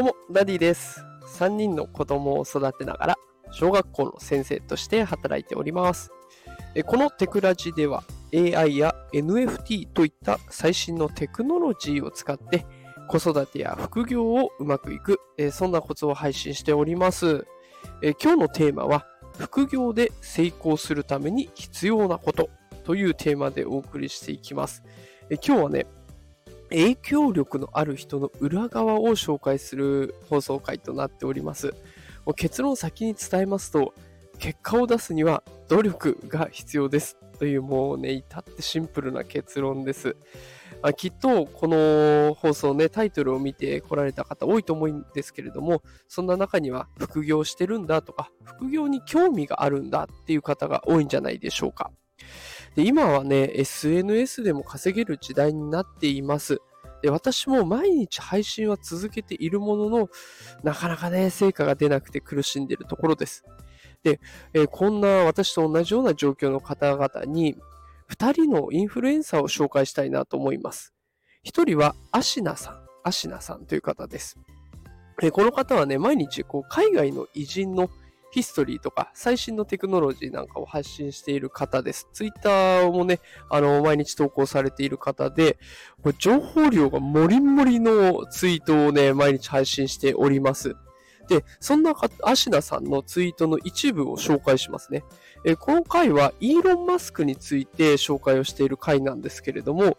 どうも、ダディです。3人の子供を育てながら、小学校の先生として働いております。このテクラジでは、AI や NFT といった最新のテクノロジーを使って、子育てや副業をうまくいく、そんなコツを配信しております。今日のテーマは、副業で成功するために必要なことというテーマでお送りしていきます。今日はね、影響力のある人の裏側を紹介する放送回となっております。もう結論を先に伝えますと、結果を出すには努力が必要です。というもうね、至ってシンプルな結論です。あきっとこの放送ね、タイトルを見て来られた方多いと思うんですけれども、そんな中には副業してるんだとか、副業に興味があるんだっていう方が多いんじゃないでしょうか。で今はね、SNS でも稼げる時代になっています。で私も毎日配信は続けているものの、なかなかね、成果が出なくて苦しんでいるところです。で、えーこんな私と同じような状況の方々に、2人のインフルエンサーを紹介したいなと思います。1人はアシナさん、アシナさんという方です。えーこの方はね、毎日こう海外の偉人のヒストリーとか最新のテクノロジーなんかを発信している方です。ツイッターもね、あの、毎日投稿されている方で、これ情報量がもりもりのツイートをね、毎日配信しております。で、そんなアシナさんのツイートの一部を紹介しますね。えこの回はイーロン・マスクについて紹介をしている回なんですけれども、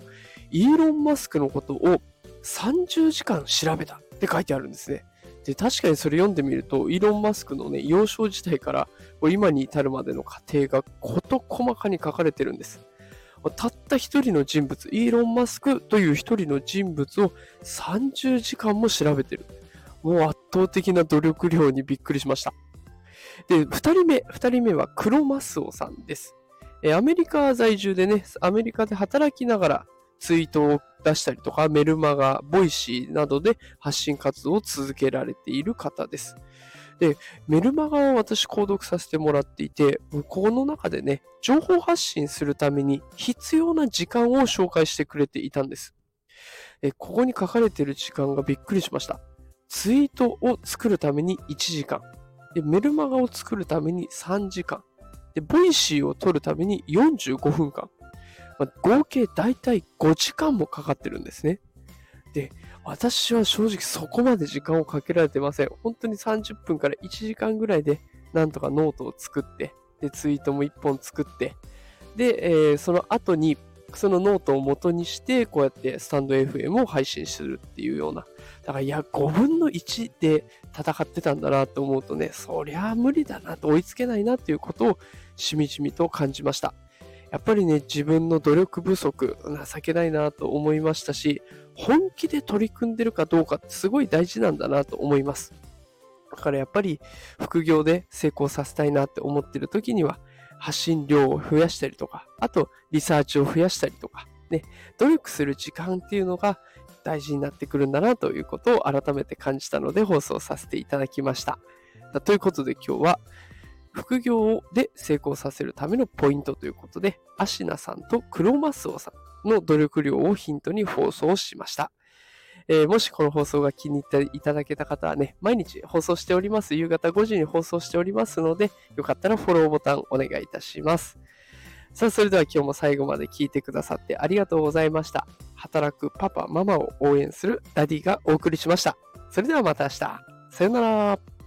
イーロン・マスクのことを30時間調べたって書いてあるんですね。で、確かにそれ読んでみると、イーロン・マスクのね、幼少時代から今に至るまでの過程が事細かに書かれてるんです。たった一人の人物、イーロン・マスクという一人の人物を30時間も調べてる。もう圧倒的な努力量にびっくりしました。で、二人目、二人目はクロマスオさんです。アメリカ在住でね、アメリカで働きながらツイートを出したりとか、メルマガ、 Voicy などで発信活動を続けられている方です。で、メルマガを私購読させてもらっていて、向こうの中でね、情報発信するために必要な時間を紹介してくれていたんです。えここに書かれている時間がびっくりしました。ツイートを作るために1時間。で、メルマガを作るために3時間。で、 Voicy を撮るために45分間。まあ合計だいたい5時間もかかってるんですね。で、私は正直そこまで時間をかけられてません。本当に30分から1時間ぐらいでなんとかノートを作って、で、ツイートも1本作って、で、えーその後にそのノートを元にして、こうやってスタンド FM を配信するっていうような。だから、いや、5分の1で戦ってたんだなと思うとね、そりゃ無理だなと追いつけないなっていうことをしみじみと感じました。やっぱりね、自分の努力不足、情けないなと思いましたし、本気で取り組んでるかどうかってすごい大事なんだなと思います。だからやっぱり副業で成功させたいなって思ってる時には、発信量を増やしたりとか、あとリサーチを増やしたりとか、ね、努力する時間っていうのが大事になってくるんだなということを改めて感じたので放送させていただきました。ということで今日は副業で成功させるためのポイントということで、アシナさんとクロマスオさんの努力量をヒントに放送しました。えーもしこの放送が気に入っていただけた方はね、毎日放送しております。夕方5時に放送しておりますので、よかったらフォローボタンお願いいたします。さあ、それでは今日も最後まで聞いてくださってありがとうございました。働くパパ、ママを応援するダディがお送りしました。それではまた明日。さよなら。